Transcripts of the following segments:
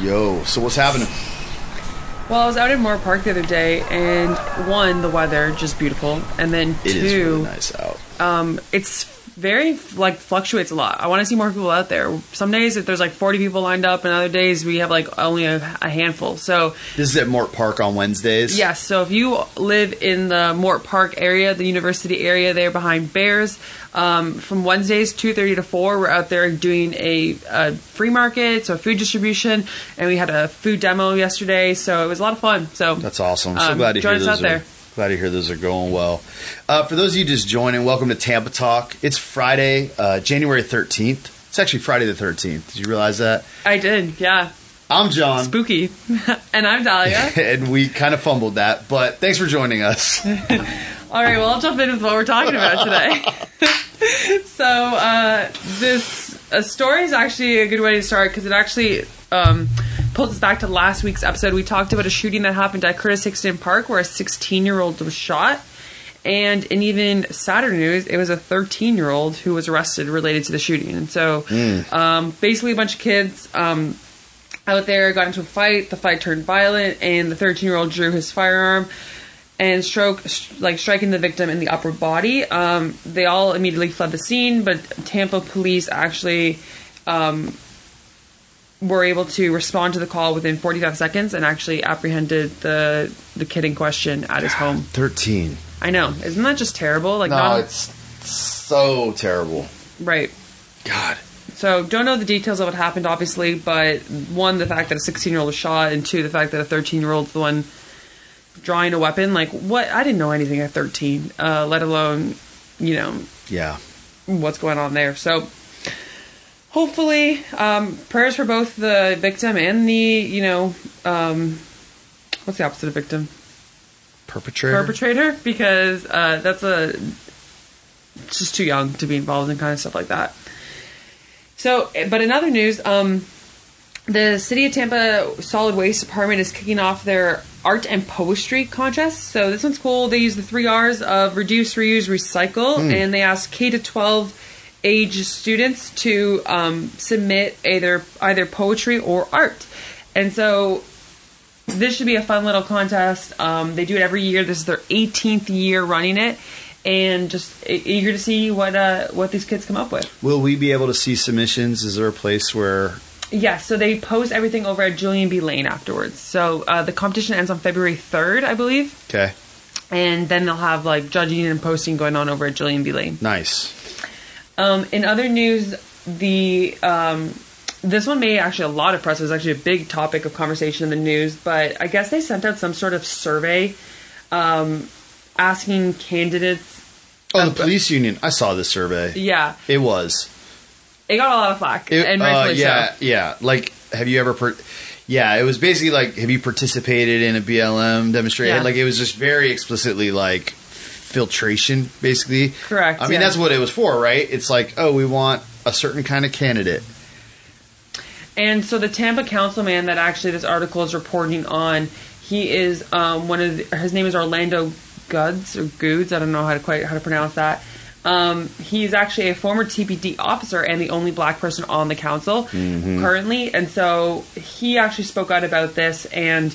Yo, so what's happening? Well, I was out in Moore Park the other day, and one, the weather just beautiful, and then It two, is really nice out. um, it's very like fluctuates a lot. I want to see more people out there. Some days if there's like 40 people lined up, and other days we have like only a, a handful. So This is at Mort Park on Wednesdays. Yes, so if you live in the Mort Park area, the university area there behind Bears, um, from Wednesdays 2.30 to 4, we're out there doing a, a free market, so food distribution, and we had a food demo yesterday, so it was a lot of fun. So That's awesome. I'm so Um, glad to join hear us out are, there. Glad to hear those are going well. Uh, for those of you just joining, welcome to Tampa Talk. It's Friday, uh, January 13th. It's actually Friday the 13th. Did you realize that? I did, yeah. I'm John. Spooky. and I'm Dahlia. and we kind of fumbled that, but thanks for joining us. All right, well, I'll jump in with what we're talking about today. so, uh, this a story is actually a good way to start because it actually um, pulls us back to last week's episode. We talked about a shooting that happened at Curtis Hixon Park where a 16 year old was shot. And in even sadder news, it was a 13 year old who was arrested related to the shooting. And so, um, basically, a bunch of kids um, out there got into a fight. The fight turned violent, and the 13 year old drew his firearm and stroke like striking the victim in the upper body. Um, they all immediately fled the scene, but Tampa police actually um, were able to respond to the call within 45 seconds and actually apprehended the the kid in question at his home. 13. I know, isn't that just terrible? Like, No, not it's so terrible. right. God. So don't know the details of what happened, obviously, but one, the fact that a 16 year old was shot, and two, the fact that a 13 year old's the one drawing a weapon. Like, what? I didn't know anything at 13, uh, let alone, you know, Yeah. what's going on there. So hopefully, um, prayers for both the victim and the, you know, um, what's the opposite of victim? Perpetrator? Perpetrator, because uh, that's a just too young to be involved in kind of stuff like that. So, but in other news, um, the City of Tampa Solid Waste Department is kicking off their art and poetry contest. So this one's cool. They use the three R's of reduce, reuse, recycle, and they ask K to twelve age students to um, submit either either poetry or art. And so this should be a fun little contest. Um, they do it every year. This is their 18th year running it, and just eager to see what uh, what these kids come up with. Will we be able to see submissions? Is there a place where Yes, so they post everything over at Julian B. Lane afterwards. So uh, the competition ends on February 3rd, I believe, Okay. and then they'll have like judging and posting going on over at Julian B. Lane. Nice. Um, in other news, the um, this one made actually a lot of press. It was actually a big topic of conversation in the news. But I guess they sent out some sort of survey um, asking candidates. Oh, the police union. I saw this survey. Yeah, It was. it got a lot of flack, It- and uh, yeah, so. yeah. Like, have you ever? Per- yeah, it was basically like, have you participated in a BLM demonstration? Yeah. Like, it was just very explicitly like filtration, basically. Correct, I mean, yeah. that's what it was for, right? It's like, oh, we want a certain kind of candidate. And so the Tampa councilman that actually this article is reporting on, he is um, one of the, his name is Orlando Goods or Goods. I don't know how to quite how to pronounce that. Um, he's actually a former TPD officer and the only black person on the council currently, and so he actually spoke out about this and.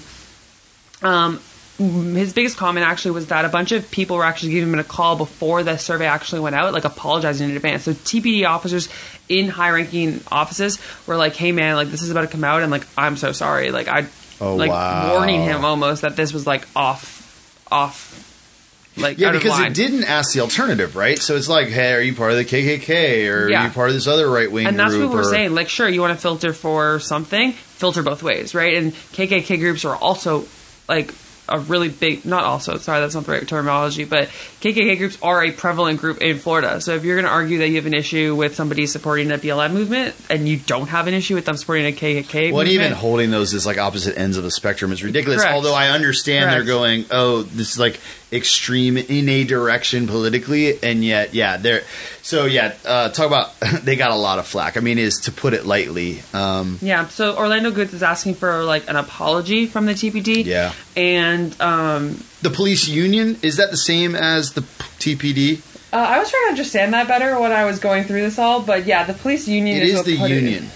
Um, his biggest comment actually was that a bunch of people were actually giving him a call before the survey actually went out, like apologizing in advance. So TPD officers in high-ranking offices were like, "Hey, man, like this is about to come out, and like I'm so sorry." Like I, Oh, like wow. warning him almost that this was like off, off, like Yeah, because it didn't ask the alternative, right? So it's like, hey, are you part of the KKK or Yeah. are you part of this other right wing and that's what we're or- saying. Like, sure, you want to filter for something, filter both ways, right? And KKK groups are also like a really big, not also, sorry, that's not the right terminology, but KKK groups are a prevalent group in Florida. So if you're going to argue that you have an issue with somebody supporting a BLM movement and you don't have an issue with them supporting a KKK Well, and movement, even holding those as like opposite ends of the spectrum is ridiculous. Correct. Although I understand Correct. they're going, oh, this is like extreme in a direction politically, and yet, yeah, they're so yeah. Uh, talk about they got a lot of flack. I mean, is to put it lightly. Um, Yeah, so Orlando Goods is asking for like an apology from the TPD. Yeah. And um, the police union is that the same as the p- TPD? uh, I was trying to understand that better when I was going through this all, but yeah, the police union It is, is the put it union.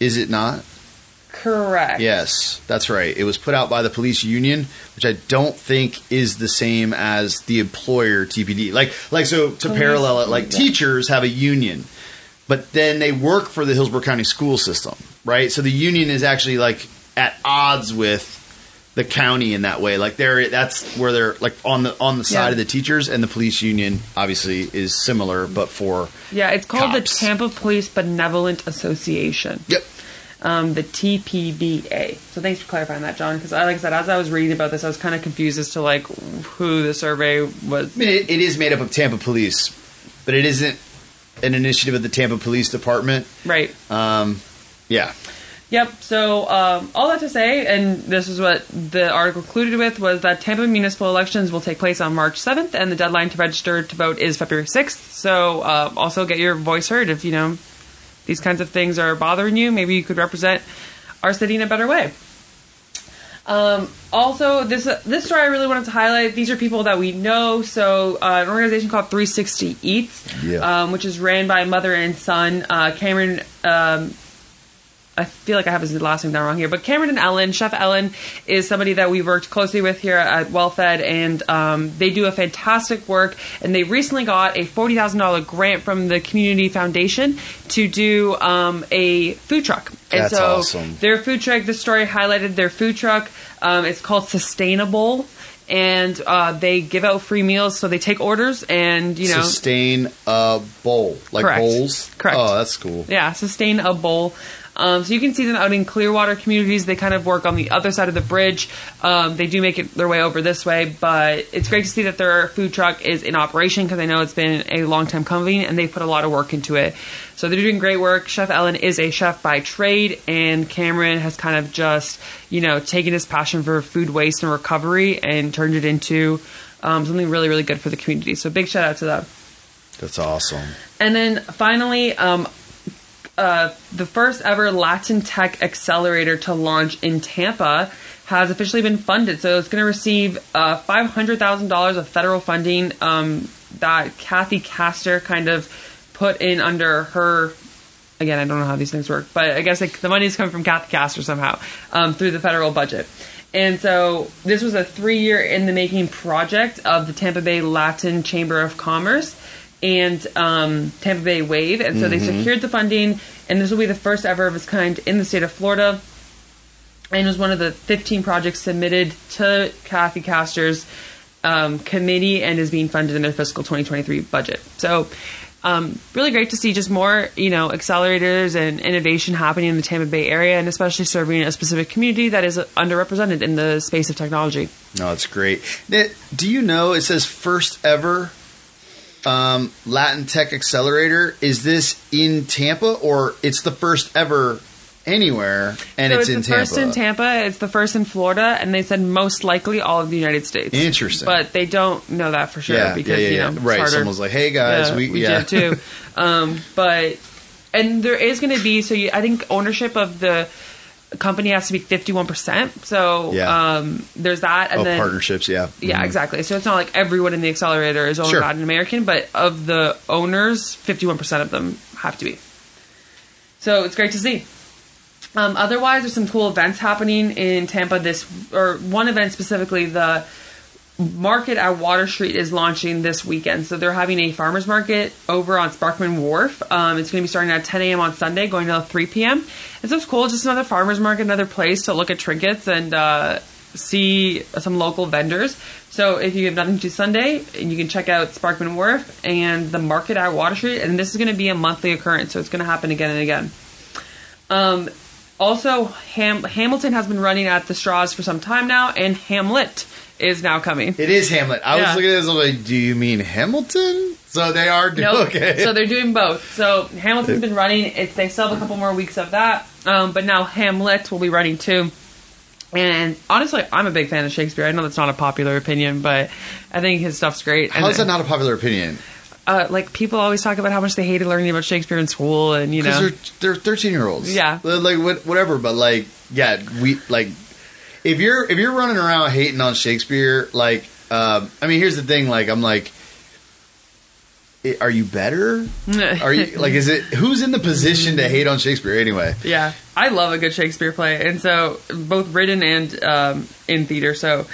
Is it not? Correct. Yes, that's right. It was put out by the police union, which I don't think is the same as the employer TPD. Like, like so to Police- parallel it, like teachers have a union, but then they work for the Hillsborough County school system, right? So the union is actually like at odds with the county in that way. Like they're that's where they're like on the on the side Yeah. of the teachers, and the police union obviously is similar, but for Yeah, it's called Cops. the Tampa Police Benevolent Association. yep. Um, the TPBA. So thanks for clarifying that, John. Because like I said, as I was reading about this, I was kind of confused as to like who the survey was. I mean, it, it is made up of Tampa Police, but it isn't an initiative of the Tampa Police Department. Right. Um, yeah, Yep. So um, all that to say, and this is what the article concluded with, was that Tampa municipal elections will take place on March 7th, and the deadline to register to vote is February 6th. So uh, also get your voice heard if you know these kinds of things are bothering you. Maybe you could represent our city in a better way. Um, also, this this story I really wanted to highlight. These are people that we know. So, uh, an organization called 360 Eats, Yeah. um, which is ran by mother and son uh, Cameron. Um, I feel like I have his last name down wrong here, but Cameron and Ellen, Chef Ellen, is somebody that we worked closely with here at WellFed, and um, they do a fantastic work. And they recently got a forty thousand dollar grant from the Community Foundation to do um, a food truck. And That's so awesome. their food truck. The story highlighted their food truck. Um, it's called Sustainable. And uh, they give out free meals, so they take orders, and you know, sustain a bowl like Correct. bowls. Correct. Oh, that's cool. yeah, sustain a bowl. Um, so you can see them out in Clearwater communities. They kind of work on the other side of the bridge. Um, they do make it their way over this way, but it's great to see that their food truck is in operation because I know it's been a long time coming and they've put a lot of work into it. So they're doing great work. Chef Ellen is a chef by trade, and Cameron has kind of just, you know, taken his passion for food waste and recovery and turned it into um, something really, really good for the community. So big shout out to them. That's awesome. And then finally, um, uh, the first ever Latin Tech Accelerator to launch in Tampa has officially been funded. So it's going to receive uh, $500,000 of federal funding um, that Kathy Castor kind of put in under her. Again, I don't know how these things work, but I guess like, the money's coming from Kathy Castor somehow um, through the federal budget. And so this was a three year in the making project of the Tampa Bay Latin Chamber of Commerce and um, Tampa Bay Wave. And so they secured the funding, and this will be the first ever of its kind in the state of Florida. And it was one of the 15 projects submitted to Kathy Castor's um, committee and is being funded in their fiscal 2023 budget. So, um, really great to see just more, you know, accelerators and innovation happening in the Tampa Bay area, and especially serving a specific community that is underrepresented in the space of technology. No, it's great. Do you know it says first ever um, Latin Tech Accelerator? Is this in Tampa or it's the first ever anywhere and so it's, it's, in the Tampa? first in Tampa. It's the first in Florida, and they said most likely all of the United States. Interesting. but they don't know that for sure yeah, because yeah, yeah, you know right. Someone's like, "Hey guys, Yeah, we, yeah. did too. um, but and there is going to be so you, I think ownership of the company has to be fifty one percent. So Yeah. um, there's that, and oh, then partnerships, yeah, yeah, Mhm. exactly. So it's not like everyone in the accelerator is owned Sure. Latin American, but of the owners, fifty one percent of them have to be. So it's great to see. Um, otherwise, there's some cool events happening in Tampa. This or one event specifically, the market at Water Street is launching this weekend. So they're having a farmers market over on Sparkman Wharf. Um, it's going to be starting at 10 a.m. on Sunday, going till 3 p.m. And so it's cool, just another farmers market, another place to look at trinkets and uh, see some local vendors. So if you have nothing to do Sunday, you can check out Sparkman Wharf and the market at Water Street. And this is going to be a monthly occurrence, so it's going to happen again and again. Um, also, Ham- Hamilton has been running at the Straz for some time now, and Hamlet is now coming. It is Hamlet. I Yeah. was looking at this. I was like, "Do you mean Hamilton?" So they are doing Nope. okay. So they're doing both. So Hamilton's been running. It's, they still have a couple more weeks of that, um, but now Hamlet will be running too. And honestly, I'm a big fan of Shakespeare. I know that's not a popular opinion, but I think his stuff's great. How and, is that not a popular opinion? Uh, like people always talk about how much they hated learning about Shakespeare in school, and you know, Because they're they're thirteen year olds. Yeah. like what, whatever. But like, yeah, we like if you're if you're running around hating on Shakespeare, like, um, I mean, here's the thing. Like, I'm like, are you better? Are you like? Is it who's in the position to hate on Shakespeare anyway? Yeah, I love a good Shakespeare play, and so both written and um, in theater. So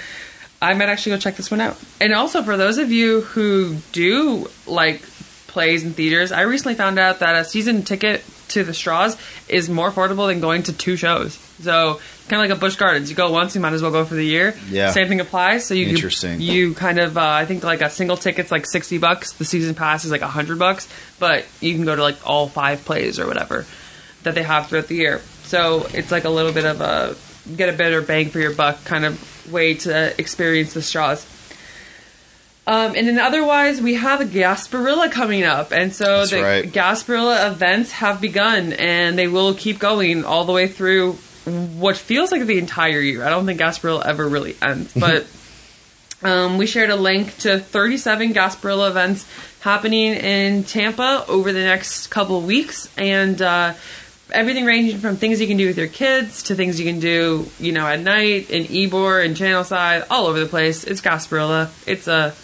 I might actually go check this one out. And also for those of you who do like plays and theaters, I recently found out that a season ticket to the Straz is more affordable than going to two shows. So kind of like a Busch Gardens, you go once, you might as well go for the year. Yeah. same thing applies. So you Interesting. You kind of uh, I think like a single ticket's like sixty bucks. The season pass is like hundred bucks, but you can go to like all five plays or whatever that they have throughout the year. So it's like a little bit of a get a better bang for your buck kind of way to experience the Straz. Um, and then otherwise, we have a Gasparilla coming up, and so That's the right. Gasparilla events have begun, and they will keep going all the way through what feels like the entire year. I don't think Gasparilla ever really ends, but um, we shared a link to 37 Gasparilla events happening in Tampa over the next couple of weeks, and uh, everything ranging from things you can do with your kids to things you can do, you know, at night in Ybor and Channelside, all over the place. It's Gasparilla. It's a,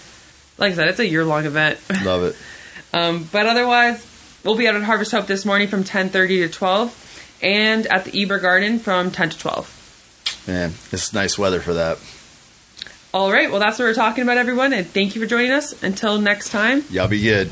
like I said, it's a year long event. Love it. Um, but otherwise, we'll be out at Harvest Hope this morning from 10:30 to 12, and at the Ybor Garden from 10 to 12. Man, it's nice weather for that. All right, well that's what we're talking about, everyone, and thank you for joining us. Until next time. Y'all be good.